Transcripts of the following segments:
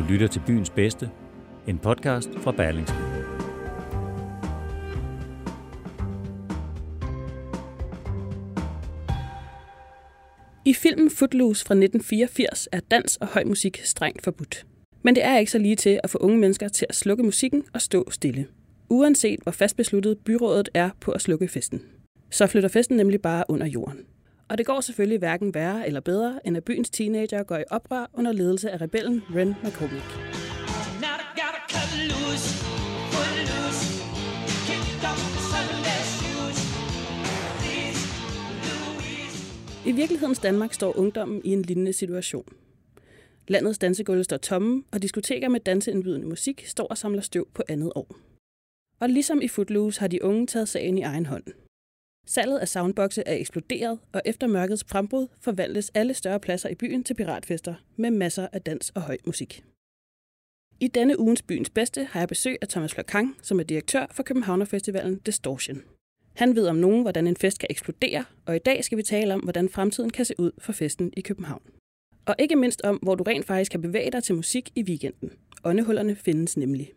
Du lytter til Byens Bedste, en podcast fra Berlingske. I filmen Footloose fra 1984 er dans og høj musik strengt forbudt. Men det er ikke så lige til at få unge mennesker til at slukke musikken og stå stille. Uanset hvor fast besluttet byrådet er på at slukke festen. Så flytter festen nemlig bare under jorden. Og det går selvfølgelig hverken værre eller bedre, end at byens teenager går i oprør under ledelse af rebellen Ren McCormick. I virkelighedens Danmark står ungdommen i en lignende situation. Landets dansegulve står tomme, og diskoteker med danseindbydende musik står og samler støv på andet år. Og ligesom i Footloose har de unge taget sagen i egen hånd. Salget af soundboxe er eksploderet, og efter mørkets frembrud forvandles alle større pladser i byen til piratfester med masser af dans og høj musik. I denne ugens Byens Bedste har jeg besøg af Thomas Lokang, som er direktør for Københavnerfestivalen Distortion. Han ved om nogen, hvordan en fest kan eksplodere, og i dag skal vi tale om, hvordan fremtiden kan se ud for festen i København. Og ikke mindst om, hvor du rent faktisk kan bevæge dig til musik i weekenden. Åndehullerne findes nemlig.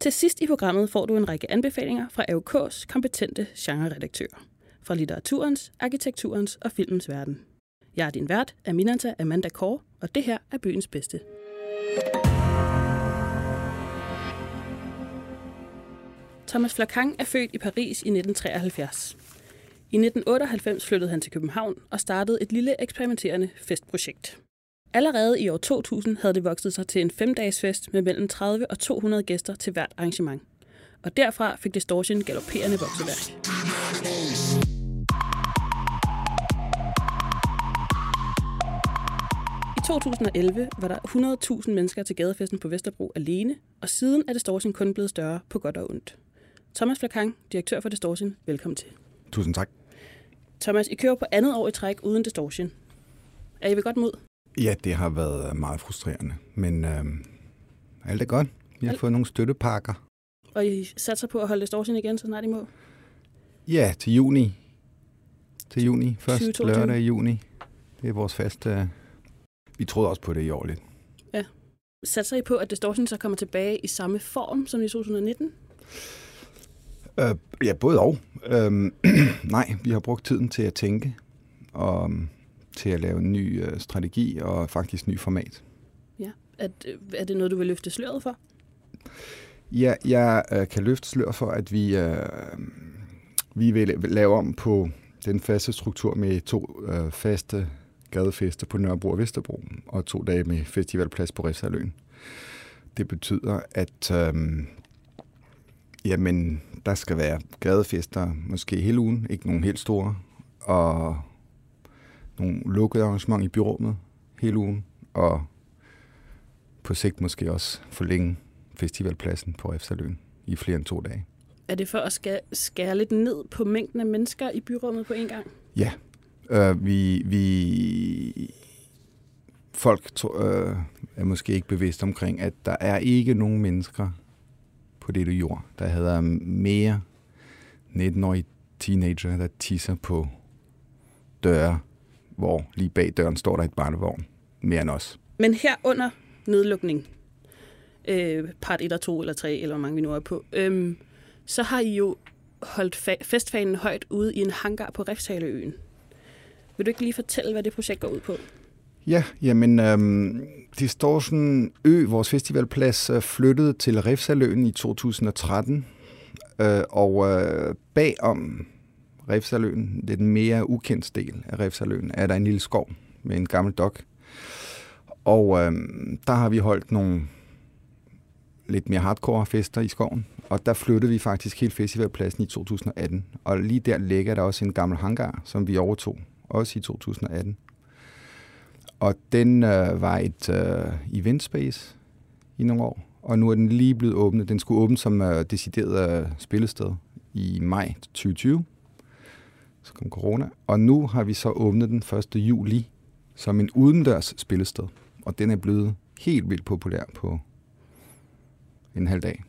Til sidst i programmet får du en række anbefalinger fra AUK's kompetente genreredaktører. Fra litteraturens, arkitekturens og filmens verden. Jeg er din vært, Aminanta Amanda Kår, og det her er byens bedste. Thomas Flakang er født i Paris i 1973. I 1998 flyttede han til København og startede et lille eksperimenterende festprojekt. Allerede i år 2000 havde det vokset sig til en femdagesfest med mellem 30 og 200 gæster til hvert arrangement. Og derfra fik Distortion galopperende vokseværk. 2011 var der 100.000 mennesker til gadefesten på Vesterbro alene, og siden er Distortion kun blevet større på godt og ondt. Thomas Flakang, direktør for Distortion, velkommen til. Tusind tak. Thomas, I kører på andet år i træk uden Distortion. Er I ved godt mod? Ja, det har været meget frustrerende, men øh, alt er godt. Vi har Alt- fået nogle støttepakker. Og I satser på at holde Distortion igen, så snart I må? Ja, til juni. Til juni. Først 2022. lørdag i juni. Det er vores faste... Vi troede også på det i år lidt. Satser I på, at Distortion så kommer tilbage i samme form som i 2019? Øh, ja, både og. Øhm, nej, vi har brugt tiden til at tænke og øhm, til at lave en ny øh, strategi og faktisk ny format. Ja. Er, er det noget, du vil løfte sløret for? Ja, jeg øh, kan løfte slør for, at vi, øh, vi vil lave om på den faste struktur med to øh, faste gadefester på Nørrebro og Vesterbro, og to dage med festivalplads på Refsaløen. Det betyder, at øh, jamen, der skal være gadefester måske hele ugen, ikke nogen helt store, og nogle lukkede arrangementer i byrummet hele ugen, og på sigt måske også forlænge festivalpladsen på Refsaløen i flere end to dage. Er det for at skære, skære lidt ned på mængden af mennesker i byrummet på en gang? Ja, øh, vi, vi folk tro, øh, er måske ikke bevidst omkring, at der er ikke nogen mennesker på dette jord, der hedder mere 19-årige teenager, der tisser på døre, hvor lige bag døren står der et barnevogn. Mere end os. Men her under nedlukning, øh, part 1 og 2 eller 3, eller hvor mange vi nu er på, øh, så har I jo holdt fa- festfanen højt ude i en hangar på Refshaleøen. Vil du ikke lige fortælle, hvad det projekt går ud på? Ja, jamen, øhm, Distortion Ø, vores festivalplads, øh, flyttede til Refsaløen i 2013. Øh, og øh, bagom Refsaløen, det er den mere ukendte del af Refsaløen, er der en lille skov med en gammel dok. Og øh, der har vi holdt nogle lidt mere hardcore fester i skoven. Og der flyttede vi faktisk hele festivalpladsen i 2018. Og lige der ligger der også en gammel hangar, som vi overtog, også i 2018. Og den øh, var et øh, event space i nogle år, og nu er den lige blevet åbnet. Den skulle åbne som øh, decideret øh, spillested i maj 2020. Så kom corona. Og nu har vi så åbnet den 1. juli som en udendørs spillested. Og den er blevet helt vildt populær på en halv dag.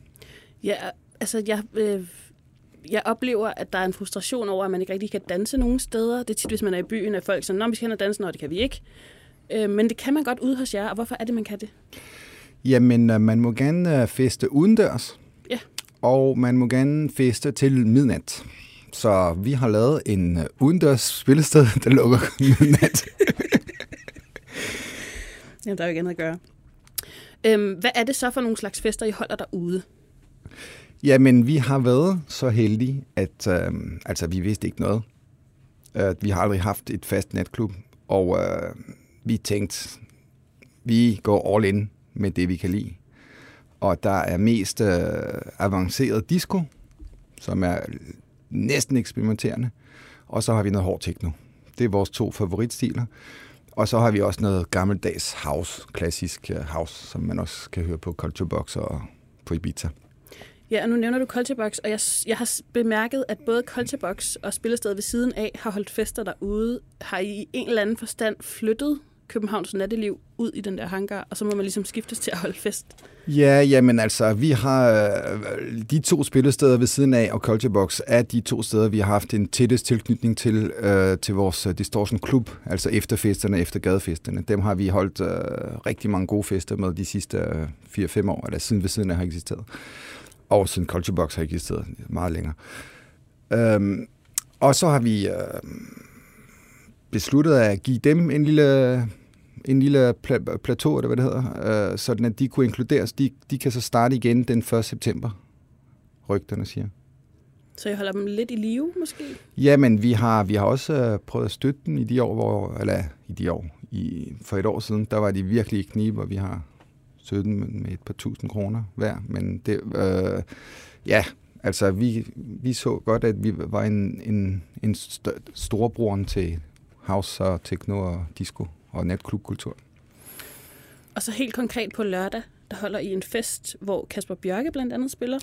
Ja, altså jeg, øh, jeg oplever, at der er en frustration over, at man ikke rigtig kan danse nogen steder. Det er tit, hvis man er i byen, at folk siger, at vi skal hen og danse, når det kan vi ikke. Øh, men det kan man godt ude hos jer, og hvorfor er det, man kan det? Jamen, øh, man må gerne øh, feste udendørs. Ja. Og man må gerne feste til midnat. Så vi har lavet en øh, udendørs spillested, der lukker midnat. Jamen, der er jo ikke andet at gøre. Øhm, hvad er det så for nogle slags fester, I holder derude? Jamen, vi har været så heldige, at øh, altså, vi vidste ikke noget. Øh, vi har aldrig haft et fast natklub, og øh, vi tænkte, vi går all in med det, vi kan lide. Og der er mest øh, avanceret disco, som er næsten eksperimenterende. Og så har vi noget hård techno. Det er vores to favoritstiler. Og så har vi også noget gammeldags house, klassisk øh, house, som man også kan høre på Culture Box og på Ibiza. Ja, og nu nævner du Culture Box, og jeg, jeg har bemærket, at både Culture Box og Spillestedet ved siden af har holdt fester derude. Har I i en eller anden forstand flyttet Københavns natteliv ud i den der hangar, og så må man ligesom skiftes til at holde fest? Ja, jamen altså, vi har øh, de to spillesteder ved siden af, og Culture Box er de to steder, vi har haft en tættest tilknytning til, øh, til vores øh, Distortion Klub, altså efterfesterne, efter gadefesterne. Dem har vi holdt øh, rigtig mange gode fester med de sidste øh, 4-5 år, eller siden ved siden af har eksisteret. Og siden Culture Box har eksisteret meget længere. Øhm, og så har vi øh, besluttet at give dem en lille en lille pla- plateau, eller hvad det hedder, øh, sådan at de kunne inkluderes. De, de kan så starte igen den 1. september, rygterne siger. Så jeg holder dem lidt i live, måske? Jamen, vi har, vi har også øh, prøvet at støtte dem i de år, hvor, eller i de år, i, for et år siden, der var de virkelig i knib, og vi har støttet dem med et par tusind kroner hver. Men det, øh, ja, altså vi, vi så godt, at vi var en, en, en st- storebroren til house og techno og disco og natklubkultur. Og så helt konkret på lørdag, der holder I en fest, hvor Kasper Bjørke blandt andet spiller.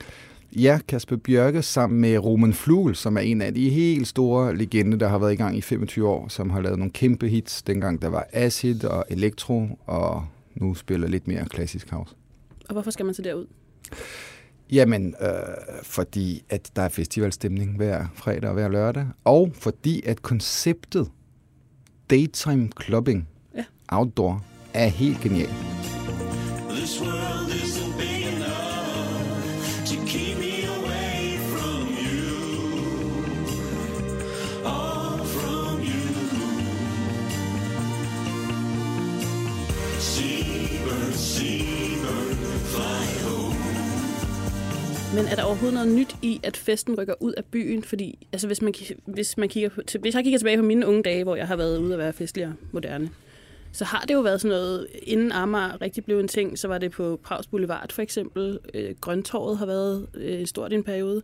Ja, Kasper Bjørke sammen med Roman Flugel, som er en af de helt store legender, der har været i gang i 25 år, som har lavet nogle kæmpe hits, dengang der var acid og electro, og nu spiller lidt mere klassisk house. Og hvorfor skal man så derud? Jamen, øh, fordi at der er festivalstemning hver fredag og hver lørdag, og fordi at konceptet daytime clubbing Ja. outdoor er helt genialt. Men er der overhovedet noget nyt i, at festen rykker ud af byen? Fordi altså, hvis, man, hvis, man kigger på, til, hvis jeg kigger tilbage på mine unge dage, hvor jeg har været ude at være festlig og moderne, så har det jo været sådan noget, inden Amager rigtig blev en ting, så var det på Prags Boulevard for eksempel. Øh, Grøntorvet har været øh, stort i en periode.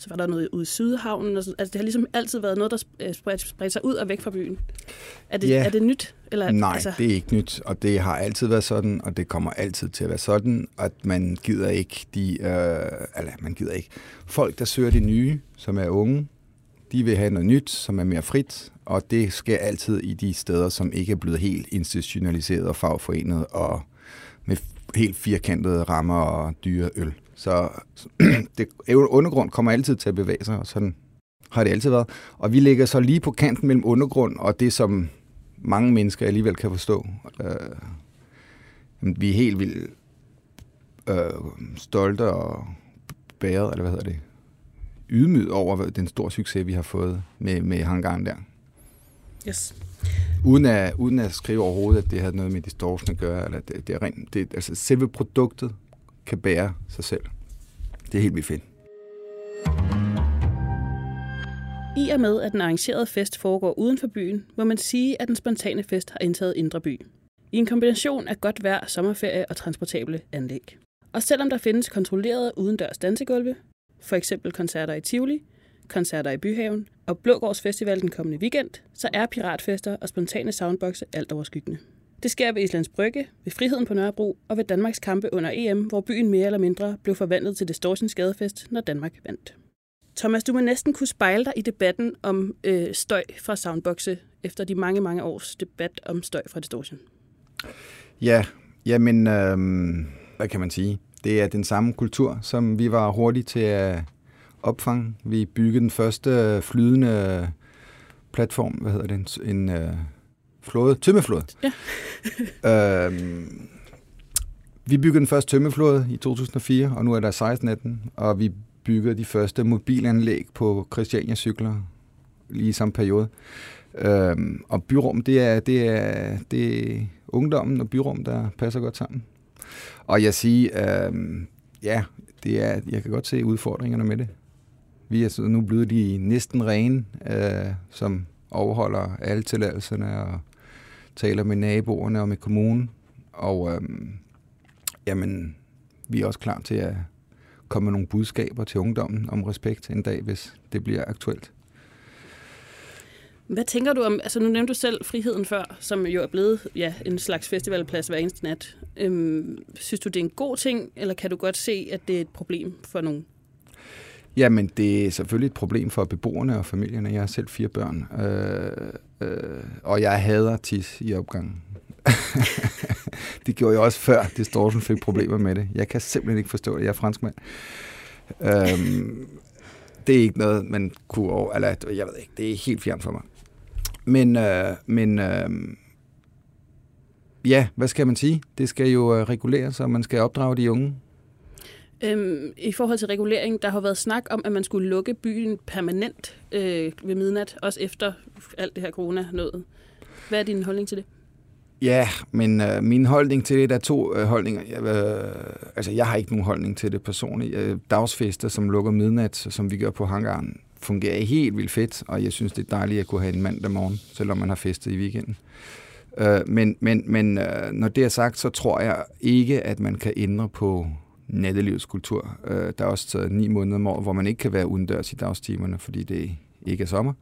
Så var der noget ude i Sydhavnen. Og sådan. Altså, det har ligesom altid været noget, der øh, spredte, spredte sig ud og væk fra byen. Er det, Ja. er det nyt? Eller, Nej, altså, det er ikke nyt, og det har altid været sådan, og det kommer altid til at være sådan, at man gider ikke de, øh, eller man gider ikke, folk der søger det nye, som er unge, de vil have noget nyt, som er mere frit, og det sker altid i de steder, som ikke er blevet helt institutionaliseret og fagforenet, og med helt firkantede rammer og dyre øl. Så det undergrund kommer altid til at bevæge sig, og sådan har det altid været. Og vi ligger så lige på kanten mellem undergrund og det, som mange mennesker alligevel kan forstå. Øh, vi er helt vildt øh, stolte og bæret, eller hvad hedder det, ydmyget over den store succes, vi har fået med, med hangaren der. yes. Uden at, uden at skrive overhovedet, at det havde noget med distortion at gøre, eller det, det er rent, det, altså selve produktet kan bære sig selv. Det er helt vildt fedt. I og med, at den arrangerede fest foregår uden for byen, må man sige, at den spontane fest har indtaget Indre By. I en kombination af godt vejr, sommerferie og transportable anlæg. Og selvom der findes kontrollerede udendørs dansegulve, for eksempel koncerter i Tivoli, koncerter i Byhaven og Blågårds Festival den kommende weekend, så er piratfester og spontane soundboxe alt overskyggende. Det sker ved Islands Brygge, ved Friheden på Nørrebro og ved Danmarks kampe under EM, hvor byen mere eller mindre blev forvandlet til Distortions gadefest, når Danmark vandt. Thomas, du må næsten kunne spejle dig i debatten om øh, støj fra soundboxe efter de mange, mange års debat om støj fra Distortion. Ja, jamen, øh, hvad kan man sige? Det er den samme kultur, som vi var hurtige til at opfange. Vi byggede den første flydende platform, hvad hedder det, en, en øh, flåde, tømmeflåde. Ja. øhm, vi byggede den første tømmeflåde i 2004, og nu er der 16 og vi byggede de første mobilanlæg på Christiania cykler lige i samme periode. Øhm, og byrum, det er, det er, det er ungdommen og byrum, der passer godt sammen. Og jeg siger, øhm, ja, det er, jeg kan godt se udfordringerne med det. Vi er så nu blevet de næsten rene, øh, som overholder alle tilladelserne og taler med naboerne og med kommunen. Og øhm, jamen, vi er også klar til at komme med nogle budskaber til ungdommen om respekt en dag, hvis det bliver aktuelt. Hvad tænker du om, altså nu nævnte du selv friheden før, som jo er blevet ja, en slags festivalplads hver eneste nat. Øhm, synes du, det er en god ting, eller kan du godt se, at det er et problem for nogen? Jamen, det er selvfølgelig et problem for beboerne og familierne. Jeg har selv fire børn, øh, øh, og jeg hader tis i opgangen. det gjorde jeg også før, det Storsen fik problemer med det. Jeg kan simpelthen ikke forstå det. Jeg er franskmand. Øhm, det er ikke noget, man kunne over... Eller, jeg ved ikke, det er helt fjern for mig. Men, øh, men øh, ja, hvad skal man sige? Det skal jo øh, reguleres, og man skal opdrage de unge. Øhm, I forhold til regulering, der har været snak om, at man skulle lukke byen permanent øh, ved midnat, også efter alt det her corona noget. Hvad er din holdning til det? Ja, men øh, min holdning til det, der er to øh, holdninger. Jeg, øh, altså, jeg har ikke nogen holdning til det personligt. Øh, dagsfester, som lukker midnat, som vi gør på hangaren, fungerer helt vildt fedt, og jeg synes, det er dejligt at kunne have en mandag morgen, selvom man har festet i weekenden. Øh, men men, men øh, når det er sagt, så tror jeg ikke, at man kan ændre på nattelivets kultur. Øh, der er også taget ni måneder om året, hvor man ikke kan være udendørs i dagstimerne, fordi det ikke er sommer.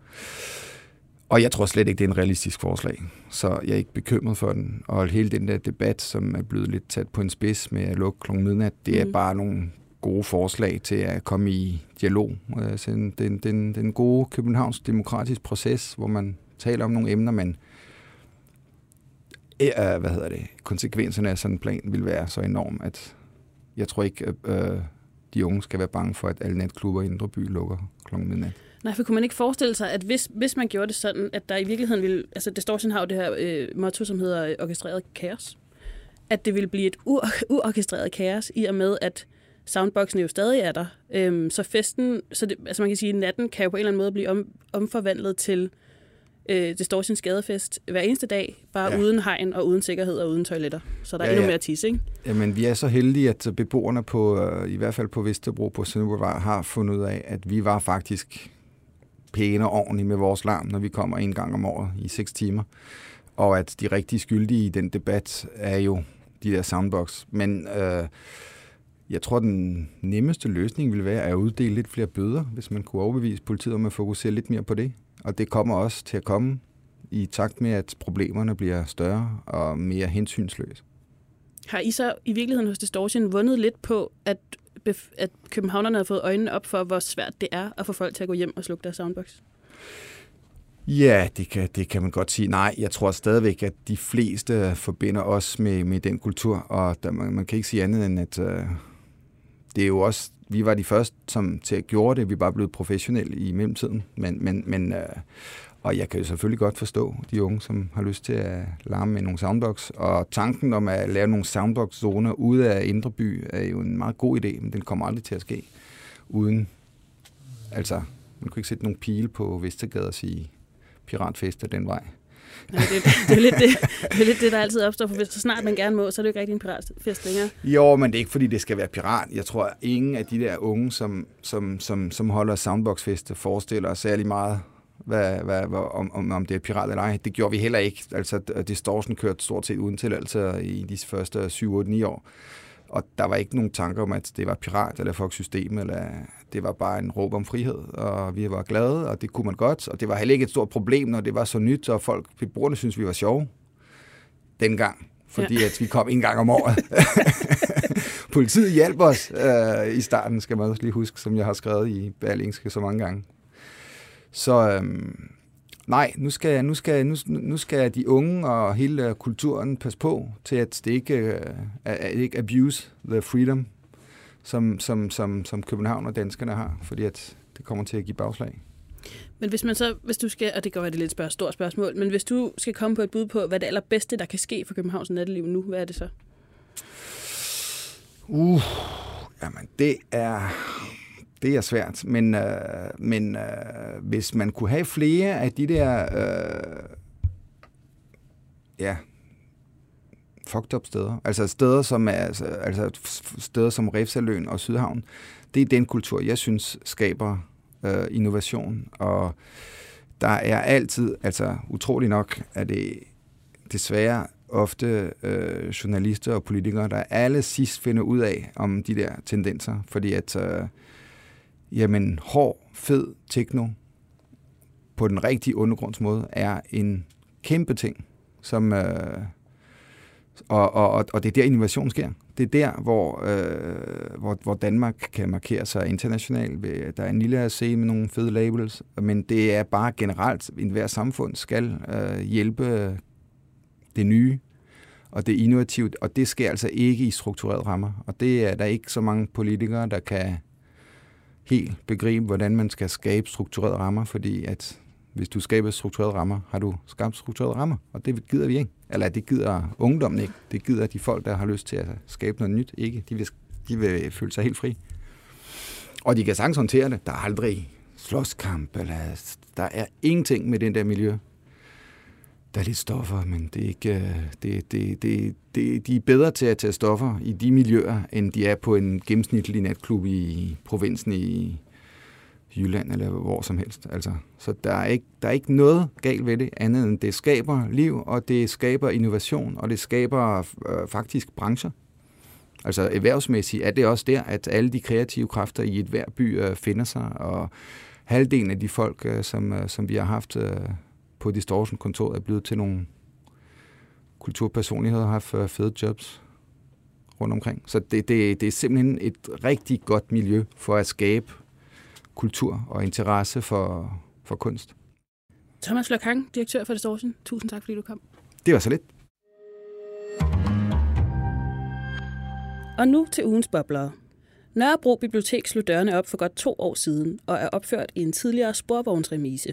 Og jeg tror slet ikke, det er en realistisk forslag, så jeg er ikke bekymret for den. Og hele den der debat, som er blevet lidt tæt på en spids med at lukke kl. midnat, det er Mhm. bare nogle gode forslag til at komme i dialog. Altså, den, den, den, den gode Københavns demokratisk proces, hvor man taler om nogle emner, men øh, hvad hedder det, konsekvenserne af sådan en plan vil være så enorm, at jeg tror ikke, at øh, de unge skal være bange for, at alle natklubber i Indre By lukker kl. midnat. Nej, for kunne man ikke forestille sig, at hvis, hvis man gjorde det sådan, at der i virkeligheden ville... Altså, Distortion har jo det her øh, motto, som hedder øh, orkestreret kaos. At det ville blive et u- uorkestreret kaos, i og med, at soundboxen jo stadig er der. Øhm, så festen, så det, altså man kan sige, at natten kan jo på en eller anden måde blive om, omforvandlet til øh, Distortions gadefest hver eneste dag, bare Ja. uden hegn og uden sikkerhed og uden toiletter. Så der er Ja, endnu ja. mere tis, ikke? Jamen, vi er så heldige, at beboerne på, øh, i hvert fald på Vesterbro på Sønderborg, har fundet ud af, at vi var faktisk pæne og ordentlige med vores larm, når vi kommer en gang om året i 6 timer. Og at de rigtig skyldige i den debat er jo de der soundbox. Men øh, jeg tror, den nemmeste løsning ville være at uddele lidt flere bøder, hvis man kunne overbevise politiet om at fokusere lidt mere på det. Og det kommer også til at komme i takt med, at problemerne bliver større og mere hensynsløse. Har I så i virkeligheden hos Distortion vundet lidt på, at, at københavnerne har fået øjnene op for, hvor svært det er at få folk til at gå hjem og slukke deres soundbox? Ja, det kan, det kan man godt sige. Nej, jeg tror stadigvæk, at de fleste forbinder os med, med den kultur, og der, man, man kan ikke sige andet end, at øh, det er jo også, vi var de første, som til at gøre det. Vi er bare blevet professionelle i mellemtiden. Men, men, men øh, og jeg kan jo selvfølgelig godt forstå de unge, som har lyst til at larme med nogle soundbox. Og tanken om at lave nogle soundbox-zoner ude af Indre By er jo en meget god idé, men den kommer aldrig til at ske uden... Altså, man kunne ikke sætte nogle pile på Vestergade og sige, piratfester den vej. Nej, det, det, er lidt det, det er lidt det, der altid opstår, for hvis så snart man gerne må, så er det jo ikke rigtig en piratfest længere. Jo, men det er ikke fordi, det skal være pirat. Jeg tror, at ingen af de der unge, som, som, som, som holder soundboxfeste, forestiller særlig meget, hvad, hvad, hvad, om, om, om det er pirat eller ej. Det gjorde vi heller ikke. Altså, Distortion kørte stort set uden tilladelser i de første 7-8-9 år. Og der var ikke nogen tanker om, at det var pirat eller fuck system, eller det var bare en råb om frihed, og vi var glade, og det kunne man godt. Og det var heller ikke et stort problem, når det var så nyt, og folk, beboerne synes vi var sjove dengang. Fordi ja. at vi kom en gang om året. Politiet hjalp os øh, i starten, skal man også lige huske, som jeg har skrevet i Berlingske så mange gange. Så øhm, nej, nu skal, nu, skal, nu, nu skal de unge og hele kulturen passe på til, at det ikke, øh, at ikke abuse the freedom, som, som, som, som København og danskerne har, fordi at det kommer til at give bagslag. Men hvis man så, hvis du skal, og det kan være det lidt spørg, stort spørgsmål, men hvis du skal komme på et bud på, hvad det allerbedste, der kan ske for Københavns natteliv nu, hvad er det så? Uh, jamen det er, det er svært, men, øh, men øh, hvis man kunne have flere af de der, øh, ja, fucked up steder, altså steder som er, altså, altså steder som Refsaløen og Sydhavn, det er den kultur, jeg synes skaber øh, innovation, og der er altid, altså utrolig nok, at det desværre ofte øh, journalister og politikere, der alle sidst finder ud af om de der tendenser, fordi at, øh, jamen, hård, fed techno på den rigtige undergrundsmåde er en kæmpe ting, som, øh, og, og, og det er der innovation sker. Det er der, hvor, øh, hvor, hvor Danmark kan markere sig internationalt. Der er en lille AC med nogle fede labels, men det er bare generelt, at hver samfund skal øh, hjælpe det nye, og det er innovativt, og det sker altså ikke i strukturerede rammer. Og det er der ikke så mange politikere, der kan helt begribe, hvordan man skal skabe strukturerede rammer, fordi at hvis du skaber strukturerede rammer, har du skabt strukturerede rammer, og det gider vi ikke. Eller det gider ungdommen ikke. Det gider de folk, der har lyst til at skabe noget nyt, ikke. De vil, de vil føle sig helt fri. Og de kan sagtens håndtere det. Der er aldrig slåskamp, eller der er ingenting med den der miljø. Der er lidt stoffer, men det er ikke, øh, det, det, det, det, de er bedre til at tage stoffer i de miljøer, end de er på en gennemsnitlig natklub i provinsen i Jylland eller hvor som helst. Altså, så der er, ikke, der er ikke noget galt ved det, andet end det skaber liv, og det skaber innovation, og det skaber øh, faktisk brancher. Altså erhvervsmæssigt er det også der, at alle de kreative kræfter i et hver by øh, finder sig, og halvdelen af de folk, øh, som, øh, som vi har haft øh, på Distortion-kontoret, er blevet til nogle kulturpersonligheder, har haft øh, fede jobs rundt omkring. Så det, det, det er simpelthen et rigtig godt miljø for at skabe kultur og interesse for, for kunst. Thomas Lørkang, direktør for Distortion. Tusind tak, fordi du kom. Det var så lidt. Og nu til ugens boblere. Nørrebro Bibliotek slog dørene op for godt to år siden og er opført i en tidligere sporvognsremise.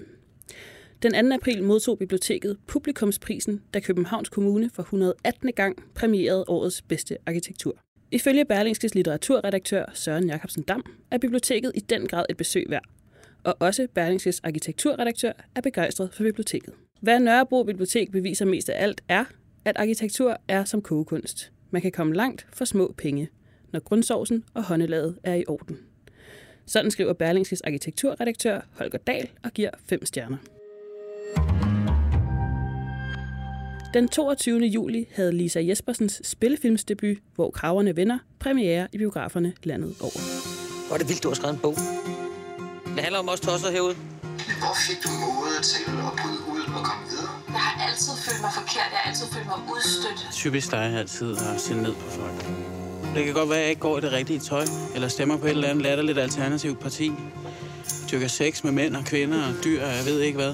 Den 2. april modtog biblioteket publikumsprisen, da Københavns Kommune for 118. gang præmierede årets bedste arkitektur. Ifølge Berlingskes litteraturredaktør Søren Jacobsen Dam er biblioteket i den grad et besøg værd. Og også Berlingskes arkitekturredaktør er begejstret for biblioteket. Hvad Nørrebro Bibliotek beviser mest af alt er, at arkitektur er som kogekunst. Man kan komme langt for små penge, når grundsovsen og håndelaget er i orden. Sådan skriver Berlingskes arkitekturredaktør Holger Dahl og giver fem stjerner. Den 22. juli havde Lisa Jespersens spillefilmsdebut, hvor Kraverne Venner, premiere i biograferne landet over. Hvor er det vildt, du har skrevet en bog. Det handler om os tosser herude. Hvor fik du modet til at bryde ud og komme videre? Jeg har altid følt mig forkert. Jeg har altid følt mig udstødt. Typisk dig altid at se ned på folk. Det kan godt være, at jeg ikke går i det rigtige tøj, eller stemmer på et eller andet latterligt alternativt parti. Dyrker sex med mænd og kvinder og dyr, og jeg ved ikke hvad.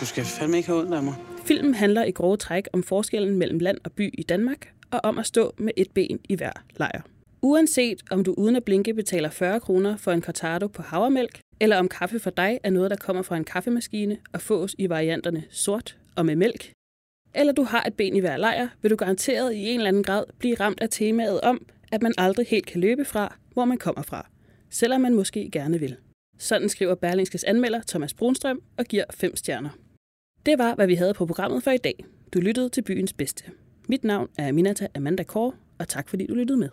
Du skal fandme ikke have ondt af mig. Filmen handler i grove træk om forskellen mellem land og by i Danmark, og om at stå med et ben i hver lejr. Uanset om du uden at blinke betaler 40 kroner for en cortado på havremælk, eller om kaffe for dig er noget, der kommer fra en kaffemaskine og fås i varianterne sort og med mælk, eller du har et ben i hver lejr, vil du garanteret i en eller anden grad blive ramt af temaet om, at man aldrig helt kan løbe fra, hvor man kommer fra, selvom man måske gerne vil. Sådan skriver Berlingskes anmelder Thomas Brunstrøm og giver fem stjerner. Det var, hvad vi havde på programmet for i dag. Du lyttede til byens bedste. Mit navn er Minata Amanda Kåre, og tak fordi du lyttede med.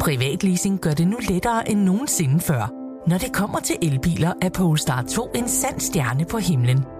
Privatleasing gør det nu lettere end nogensinde før. Når det kommer til elbiler, er Polestar 2 en sand stjerne på himlen.